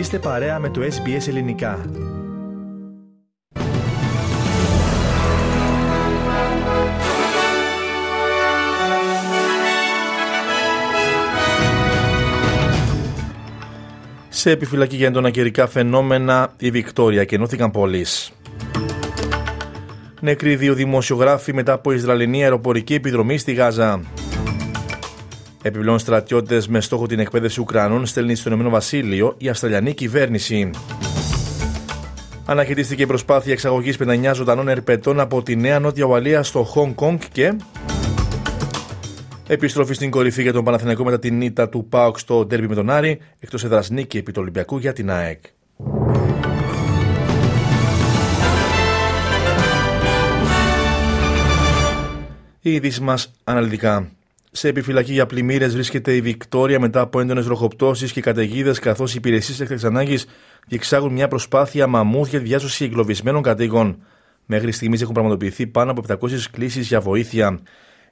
Είστε παρέα με το SBS Ελληνικά. Σε επιφυλακή για έντονα καιρικά φαινόμενα, η Βικτόρια κενώθηκαν πολλοί. Νεκροί δύο δημοσιογράφοι μετά από Ισραηλινή αεροπορική επιδρομή στη Γάζα. Επιπλέον στρατιώτες με στόχο την εκπαίδευση Ουκρανών στέλνει στο Ηνωμένο Βασίλειο η Αυστραλιανή κυβέρνηση. Αναχαιτίστηκε η προσπάθεια εξαγωγής 59 ζωντανών ερπετών από τη Νέα Νότια Ουαλία στο Χονγκ Κονγκ και. Επιστροφή στην κορυφή για τον Παναθηναϊκό μετά την ήττα του ΠΑΟΚ στο ντέρμπι με τον Άρη, εκτός έδρας νίκη επί του Ολυμπιακού για την ΑΕΚ. Οι ειδήσεις μας αναλυτικά. Σε επιφυλακή για πλημμύρες βρίσκεται η Βικτόρια μετά από έντονες βροχοπτώσει και καταιγίδες, καθώς οι υπηρεσίες έκτακτης ανάγκης διεξάγουν μια προσπάθεια μαμούθ για τη διάσωσης εγκλωβισμένων κατοίκων. Μέχρι στιγμής έχουν πραγματοποιηθεί πάνω από 700 κλήσεις για βοήθεια.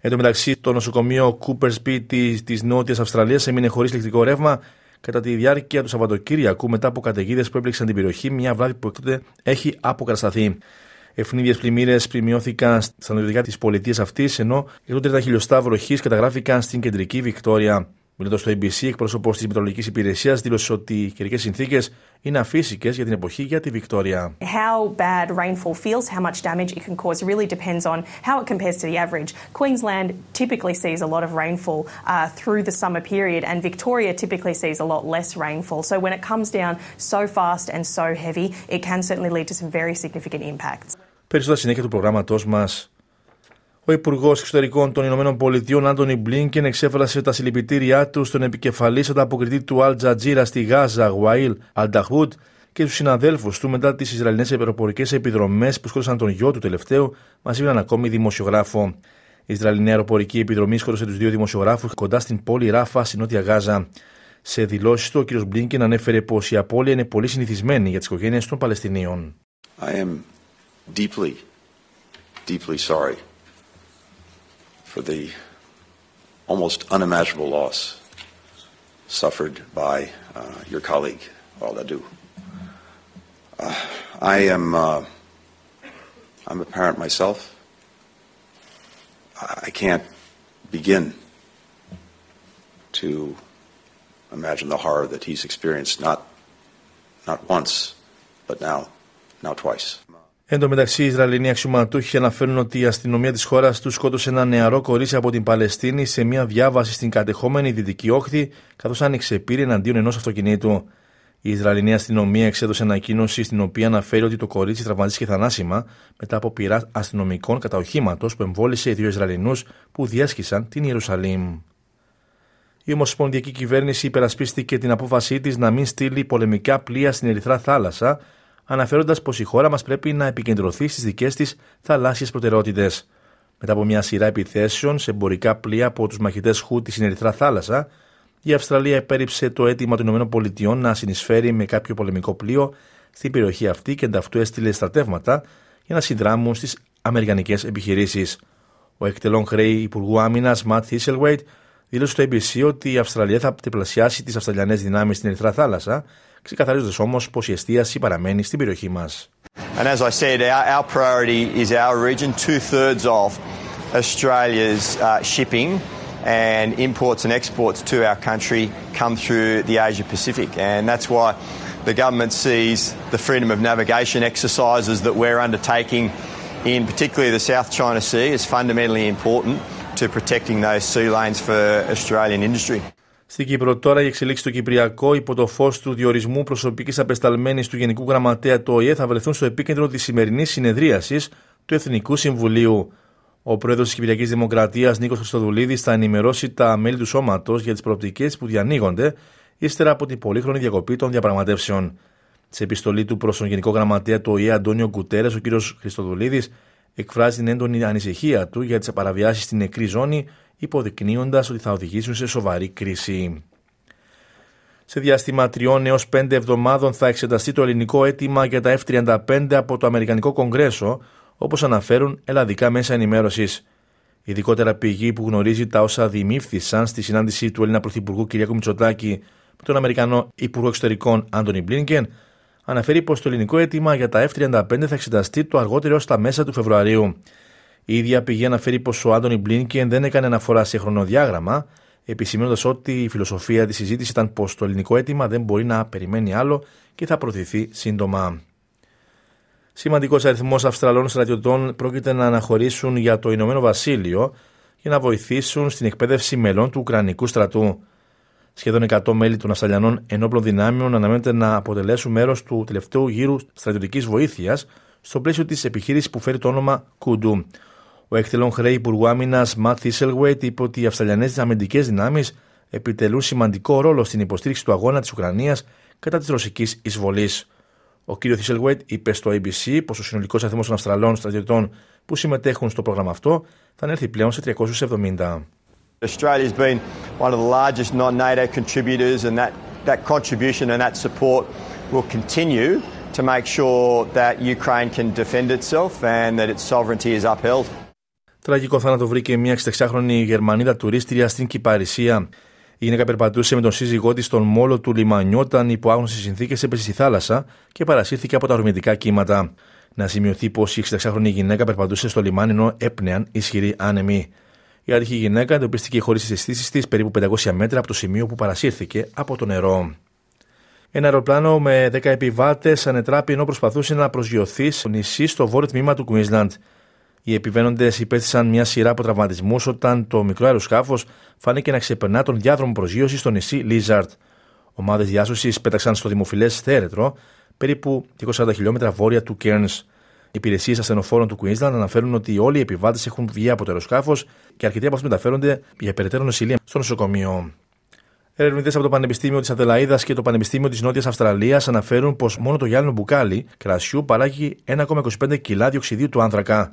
Εν τω μεταξύ, το νοσοκομείο Cooper Speed της Νότιας Αυστραλίας έμεινε χωρίς ηλεκτρικό ρεύμα κατά τη διάρκεια του Σαββατοκύριακου μετά από καταιγίδες που έπληξαν την περιοχή, μια βράδυ που έκτοτε έχει αποκατασταθεί. Ευνίδιε πλημμύρε πλημμυώθηκαν στα νοτιοτικά τη πολιτεία αυτή, ενώ 130 χιλιοστά βροχή καταγράφηκαν στην κεντρική Βικτόρια. Μιλώντα στο ABC, εκπρόσωπο τη Μετρολογική Υπηρεσία δήλωσε ότι οι καιρικέ συνθήκε είναι αφύσικε για την εποχή για τη Βικτόρια. How bad rainfall feels, how much damage it can cause, really depends on how it compares to the average. Queensland typically sees a lot of rainfall uh, through the summer period, and Victoria typically sees a lot less rainfall. So when it comes down so fast and so heavy, it can certainly lead to some very significant impacts. Περισσότερα συνέχεια του προγράμματός μας. Ο Υπουργός Εξωτερικών των Ηνωμένων Πολιτειών, Άντωνι Μπλίνκεν, εξέφρασε τα συλληπιτήριά του στον επικεφαλής ανταποκριτή του Αλ Τζατζίρα στη Γάζα, Γουαίλ Αλνταχούτ, και τους συναδέλφους του μετά τις Ισραηλινές αεροπορικές επιδρομές που σκότωσαν τον γιο του τελευταίου, μαζί με έναν ακόμη δημοσιογράφο. Η Ισραηλινή αεροπορική επιδρομή σκότωσε τους δύο δημοσιογράφους κοντά στην πόλη Ράφα, στη Νότια Γάζα. Σε δηλώσεις του, ο κ. Μπλίνκεν ανέφερε πως η απώλεια είναι πολύ συνηθισμένη για τις οικογένειες των Παλαιστινίων. Deeply, deeply sorry for the almost unimaginable loss suffered by uh, your colleague, Al Uh, I am uh, I'm a parent myself. I can't begin to imagine the horror that he's experienced not not once, but now now twice. Εν τω μεταξύ, οι Ισραηλινοί αξιωματούχοι αναφέρουν ότι η αστυνομία της χώρας τους σκότωσε ένα νεαρό κορίτσι από την Παλαιστίνη σε μια διάβαση στην κατεχόμενη δυτική όχθη, καθώς άνοιξε πύρη εναντίον ενός αυτοκινήτου. Η Ισραηλινή αστυνομία εξέδωσε ανακοίνωση στην οποία αναφέρει ότι το κορίτσι τραυματίστηκε θανάσιμα μετά από πειρά αστυνομικών κατά οχήματο που εμβόλησε οι δύο Ισραηλινούς που διέσχισαν την Ιερουσαλήμ. Η Ομοσπονδιακή Κυβέρνηση υπερασπίστηκε την απόφασή της να μην στείλει πολεμικά πλοία στην Ερυθρά Θάλασσα αναφέροντας πως η χώρα μας πρέπει να επικεντρωθεί στις δικές της θαλάσσιες προτεραιότητες. Μετά από μια σειρά επιθέσεων σε εμπορικά πλοία από τους μαχητές Χούτι στην Ερυθρά Θάλασσα, η Αυστραλία επέριψε το αίτημα των ΗΠΑ να συνεισφέρει με κάποιο πολεμικό πλοίο στην περιοχή αυτή και ανταυτού έστειλε στρατεύματα για να συνδράμουν στις Αμερικανικές επιχειρήσεις. Ο εκτελών χρέη Υπουργού Άμυνας Ματ Θίσελουέιτ δήλωσε στο ABC ότι η Αυστραλία θα τριπλασιάσει τις Αυστραλιανές δυνάμεις στην Ερυθρά Θάλασσα ξεκαθαρίζοντα όμω πω η εστίαση παραμένει στην περιοχή μα. And as I said, our, our priority is our region. Two thirds of Australia's uh, shipping and imports and exports to our country come through the Asia Pacific, and that's why the government sees the freedom of navigation exercises that we're undertaking in particularly the South China Sea as fundamentally important to protecting those sea lanes for Australian industry. Στην Κύπρο τώρα η εξελίξη στο Κυπριακό υπό το φως του διορισμού προσωπικής απεσταλμένης του Γενικού Γραμματέα του ΟΗΕ θα βρεθούν στο επίκεντρο της σημερινής συνεδρίασης του Εθνικού Συμβουλίου. Ο πρόεδρος της Κυπριακής Δημοκρατίας Νίκος Χριστοδουλίδης θα ενημερώσει τα μέλη του σώματος για τις προοπτικές που διανοίγονται ύστερα από την πολύχρονη διακοπή των διαπραγματεύσεων. Σε επιστολή του προς τον Γενικό Γραμματέα του ΟΗΕ Αντώνιο Κουτέρες, ο κ. Χριστοδουλίδης εκφράζει την έντονη ανησυχία του για τις παραβιάσεις στην νεκρή ζώνη υποδεικνύοντας ότι θα οδηγήσουν σε σοβαρή κρίση. Σε διάστημα τριών έως πέντε εβδομάδων θα εξεταστεί το ελληνικό αίτημα για τα F-35 από το Αμερικανικό Κογκρέσο, όπως αναφέρουν ελλαδικά μέσα ενημέρωσης. Ειδικότερα πηγή που γνωρίζει τα όσα δημήφθησαν στη συνάντηση του Έλληνα Πρωθυπουργού Κ. Μητσοτάκη με τον Αμερικανό Υπουργό Εξωτερικών Άντωνι Μπλίνκεν, αναφέρει πως το ελληνικό αίτημα για τα F-35 θα εξεταστεί το αργότερο έω τα μέσα του Φεβρουαρίου. Η ίδια πηγή αναφέρει πως ο Άντωνι Μπλίνκεν δεν έκανε αναφορά σε χρονοδιάγραμμα, επισημένοντα ότι η φιλοσοφία της συζήτησης ήταν πως το ελληνικό αίτημα δεν μπορεί να περιμένει άλλο και θα προωθηθεί σύντομα. Σημαντικός αριθμός Αυστραλών στρατιωτών πρόκειται να αναχωρήσουν για το Ηνωμένο Βασίλειο για να βοηθήσουν στην εκπαίδευση μελών του Ουκρανικού στρατού. Σχεδόν 100 μέλη των Αυστραλιανών ενόπλων δυνάμεων αναμένεται να αποτελέσουν μέρος του τελευταίου γύρου στρατιωτικής βοήθειας στο πλαίσιο της επιχείρησης που φέρει το όνομα Κουντού. Ο εκτελών χρέη Υπουργού Άμυνας Ματ Θίσελγουέιτ είπε ότι οι Αυστραλιανέ αμυντικές δυνάμεις επιτελούν σημαντικό ρόλο στην υποστήριξη του αγώνα της Ουκρανίας κατά της ρωσικής εισβολής. Ο κ. Θίσελγουέιτ είπε στο ABC πως ο συνολικός αριθμός των Αυστραλών στρατιωτών που συμμετέχουν στο πρόγραμμα αυτό θα ανέλθει πλέον σε 370. Australia has been one of the largest non-NATO contributors and that, that contribution and that support will continue to make sure that Ukraine can defend itself and that its sovereignty is upheld. Τραγικό θάνατο βρήκε μια 66χρονη Γερμανίδα τουρίστρια στην Κυπαρισία. Η γυναίκα περπατούσε με τον σύζυγό της στον μόλο του λιμανιού όταν υπό άγνωσε συνθήκες έπεσε στη θάλασσα και παρασύρθηκε από τα ορμητικά κύματα. Να σημειωθεί πως η 66χρονη γυναίκα περπατούσε στο λιμάνι ενώ έπνεαν ισχυροί άνεμοι. Η άτυχη γυναίκα εντοπίστηκε χωρίς τι αισθήσει της περίπου 500 μέτρα από το σημείο που παρασύρθηκε από το νερό. Ένα αεροπλάνο με 10 επιβάτες ανετράπη ενώ προσπαθούσε να προσγειωθεί στο νησί στο βόρειο τμήμα του Queensland. Οι επιβαίνοντες υπέστησαν μια σειρά από τραυματισμούς όταν το μικρό αεροσκάφος φάνηκε να ξεπερνά τον διάδρομο προσγείωσης στο νησί Λίζαρτ. Ομάδες διάσωσης πέταξαν στο δημοφιλές θέρετρο, περίπου 240 χιλιόμετρα βόρεια του Κέρν. Οι υπηρεσίες ασθενοφόρων του Queensland αναφέρουν ότι όλοι οι επιβάτες έχουν βγει από το αεροσκάφος και αρκετοί από αυτούς μεταφέρονται για περαιτέρω νοσηλεία στο νοσοκομείο. Ερευνητές από το Πανεπιστήμιο της Αδελαίδας και το Πανεπιστήμιο της Νότιας Αυστραλίας αναφέρουν πως μόνο το γυάλινο μπουκάλι κρασιού παράγει 1,25 κιλά διοξιδίου του άνθρακα.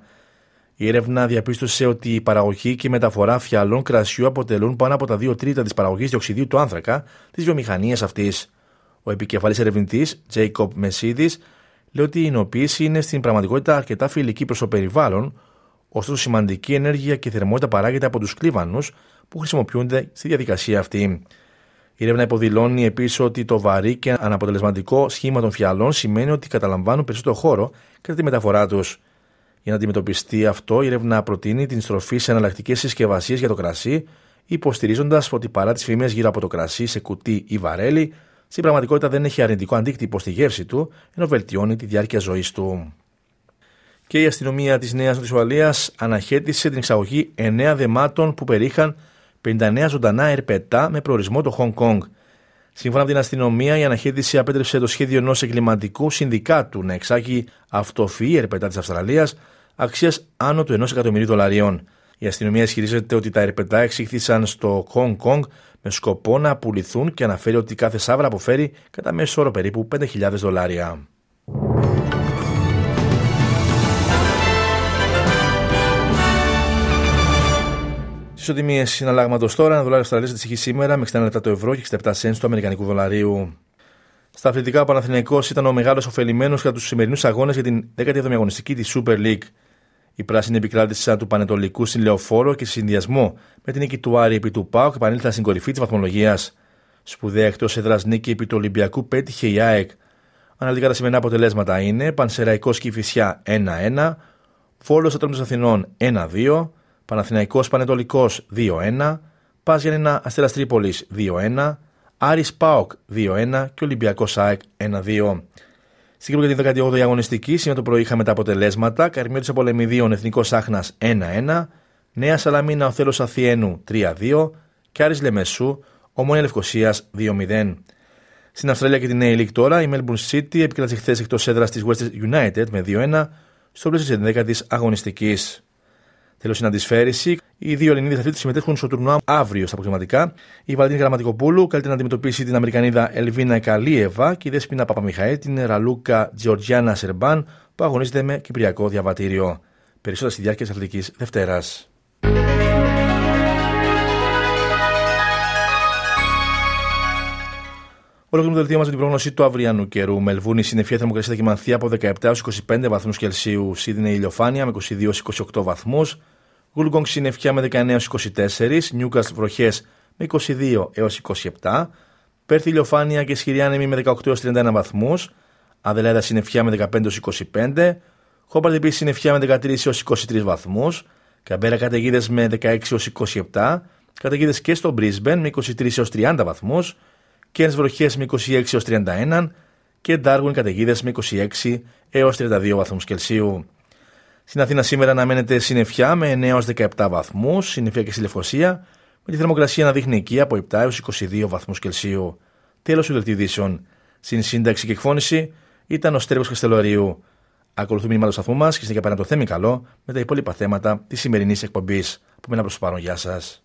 Η έρευνα διαπίστωσε ότι η παραγωγή και η μεταφορά φιαλών κρασιού αποτελούν πάνω από τα 2 τρίτα της παραγωγής διοξιδίου του άνθρακα της βιομηχανίας αυτής. Ο επικεφαλής ερευνητής, Jacob Μεσίδη, λέει ότι η εινοποίηση είναι στην πραγματικότητα αρκετά φιλική προς το περιβάλλον, ωστόσο σημαντική ενέργεια και θερμότητα παράγεται από τους κλίβανους που χρησιμοποιούνται στη διαδικασία αυτή. Η έρευνα υποδηλώνει επίσης ότι το βαρύ και αναποτελεσματικό σχήμα των φιαλών σημαίνει ότι καταλαμβάνουν περισσότερο χώρο κατά τη μεταφορά τους. Για να αντιμετωπιστεί αυτό, η έρευνα προτείνει την στροφή σε εναλλακτικές συσκευασίες για το κρασί, υποστηρίζοντας ότι παρά τις φήμες γύρω από το κρασί σε κουτί ή βαρέλι, στην πραγματικότητα δεν έχει αρνητικό αντίκτυπο στη γεύση του, ενώ βελτιώνει τη διάρκεια ζωής του. Και η αστυνομία της Νέας Νοτισουαλία αναχέτησε την εξαγωγή 9 δεμάτων που περίχαν 59 ζωντανά ερπετά με προορισμό το Χονγκ Κονγκ. Σύμφωνα με την αστυνομία, η αναχέτηση απέτρεψε το σχέδιο ενός εγκληματικού συνδικάτου να εξάγει αυτοφυή ερπετά της Αυστραλίας αξίας άνω του 1 εκατομμυρίου δολαρίων. Η αστυνομία ισχυρίζεται ότι τα ερπετά εξήχθησαν στο Χονγκ Κονγκ με σκοπό να πουληθούν και αναφέρει ότι κάθε σάβρα αποφέρει κατά μέσο όρο περίπου 5.000 δολάρια. Ισοτιμίες συναλλάγματος τώρα, ένα δολάριο Αυστραλίας αντιστοιχεί σήμερα με 60 λεπτά το ευρώ και 67 cents του Αμερικανικού δολαρίου. Στα αθλητικά, ο Παναθηναϊκός ήταν ο μεγάλος ωφελημένος για τους σημερινούς αγώνες για την 17η αγωνιστική της Super League. Η πράσινη επικράτηση του Πανετολικού στην Λεωφόρο και σε συνδυασμό με την νίκη του Άρη επί του Πάουκ επανήλθαν στην κορυφή της βαθμολογίας. Σπουδαία εκτός έδρας νίκη επί του Ολυμπιακού πέτυχε η ΑΕΚ. Αναλυτικά τα σημερινά αποτελέσματα είναι Πανσεραϊκός Κυφυσιά 1-1, Φόλο Ατρόμητος Αθηνών 1-2, Παναθηναϊκός Πανετολικός 2-1, Πας Γιάννηνα Αστέρας Τρίπολης 2-1, Άρης Πάοκ 2-1 και Ολυμπιακός ΑΕΚ 1-2. Στην Κύπρο για την 18η αγωνιστική, σήμερα το πρωί είχαμε τα αποτελέσματα. Καρμιώτης Πολεμιδίων Εθνικός Άχνας 1-1, Νέας Σαλαμίνα Οθέλος Αθιένου 3-2 και Άρης Λεμεσού Ομόνια Λευκοσίας 2-0. Στην Αυστραλία και την Νέα League τώρα, η Melbourne City επικράτησε χθες εκτός έδρας της Western United με 2-1 στο πλαίσιο της 11η αγωνιστικής. Τέλος, στην αντισφαίριση, οι δύο Ελληνίδες αθλήτε συμμετέχουν στο τουρνουά αύριο στα αποκριματικά. Η Βαλτίνη Γραμματικοπούλου καλείται να αντιμετωπίσει την Αμερικανίδα Ελβίνα Καλίεβα και η Δέσπινα Παπαμιχαήλ την Ραλούκα Τζορτζιάννα Σερμπάν που αγωνίζεται με κυπριακό διαβατήριο. Περισσότερα στη διάρκεια της Αθλητικής Δευτέρας. Ολοκληρώνουμε το δελτίο μας με την πρόγνωση του αυριανού καιρού. Μελβούνι συννεφιά θερμοκρασία θα κοιμανθεί από 17 έως 25 βαθμούς Κελσίου. Σίδνεϊ ηλιοφάνεια με 22 28 βαθμούς. Γουλγκόγκ συννεφιά με 19 24. Νιούκαστ βροχές με 22 έως 27. Πέρθη ηλιοφάνεια και ισχυρή άνεμη με 18-31 βαθμούς. Αδελαίδα συννεφιά με 15-25. Χόμπαρτ επίση συννεφιά με 13-23 βαθμούς. Καμπέρα καταιγίδες με 16-27. Καταιγίδες και στο Brisbane με 23-30 βαθμούς. Κέρν βροχές με 26-31 και Darwin καταιγίδες με 26 έως 32 βαθμούς Κελσίου. Στην Αθήνα σήμερα αναμένεται συννεφιά με 9 17 βαθμούς, συννεφιά και συλλευκοσία, με τη θερμοκρασία να δείχνει εκεί από 7 έως 22 βαθμούς Κελσίου. Τέλος του δελτιδήσεων. Στην σύνταξη και εκφώνηση ήταν ο Στέρβο Καστελωρίου. Ακολουθούμε μήνυμα του σταθμού μας και συνέχεια πέραν το θέμη καλό με τα υπόλοιπα θέματα της σημερινής εκπομπής. Που μένα προς το παρόν. Γεια σας.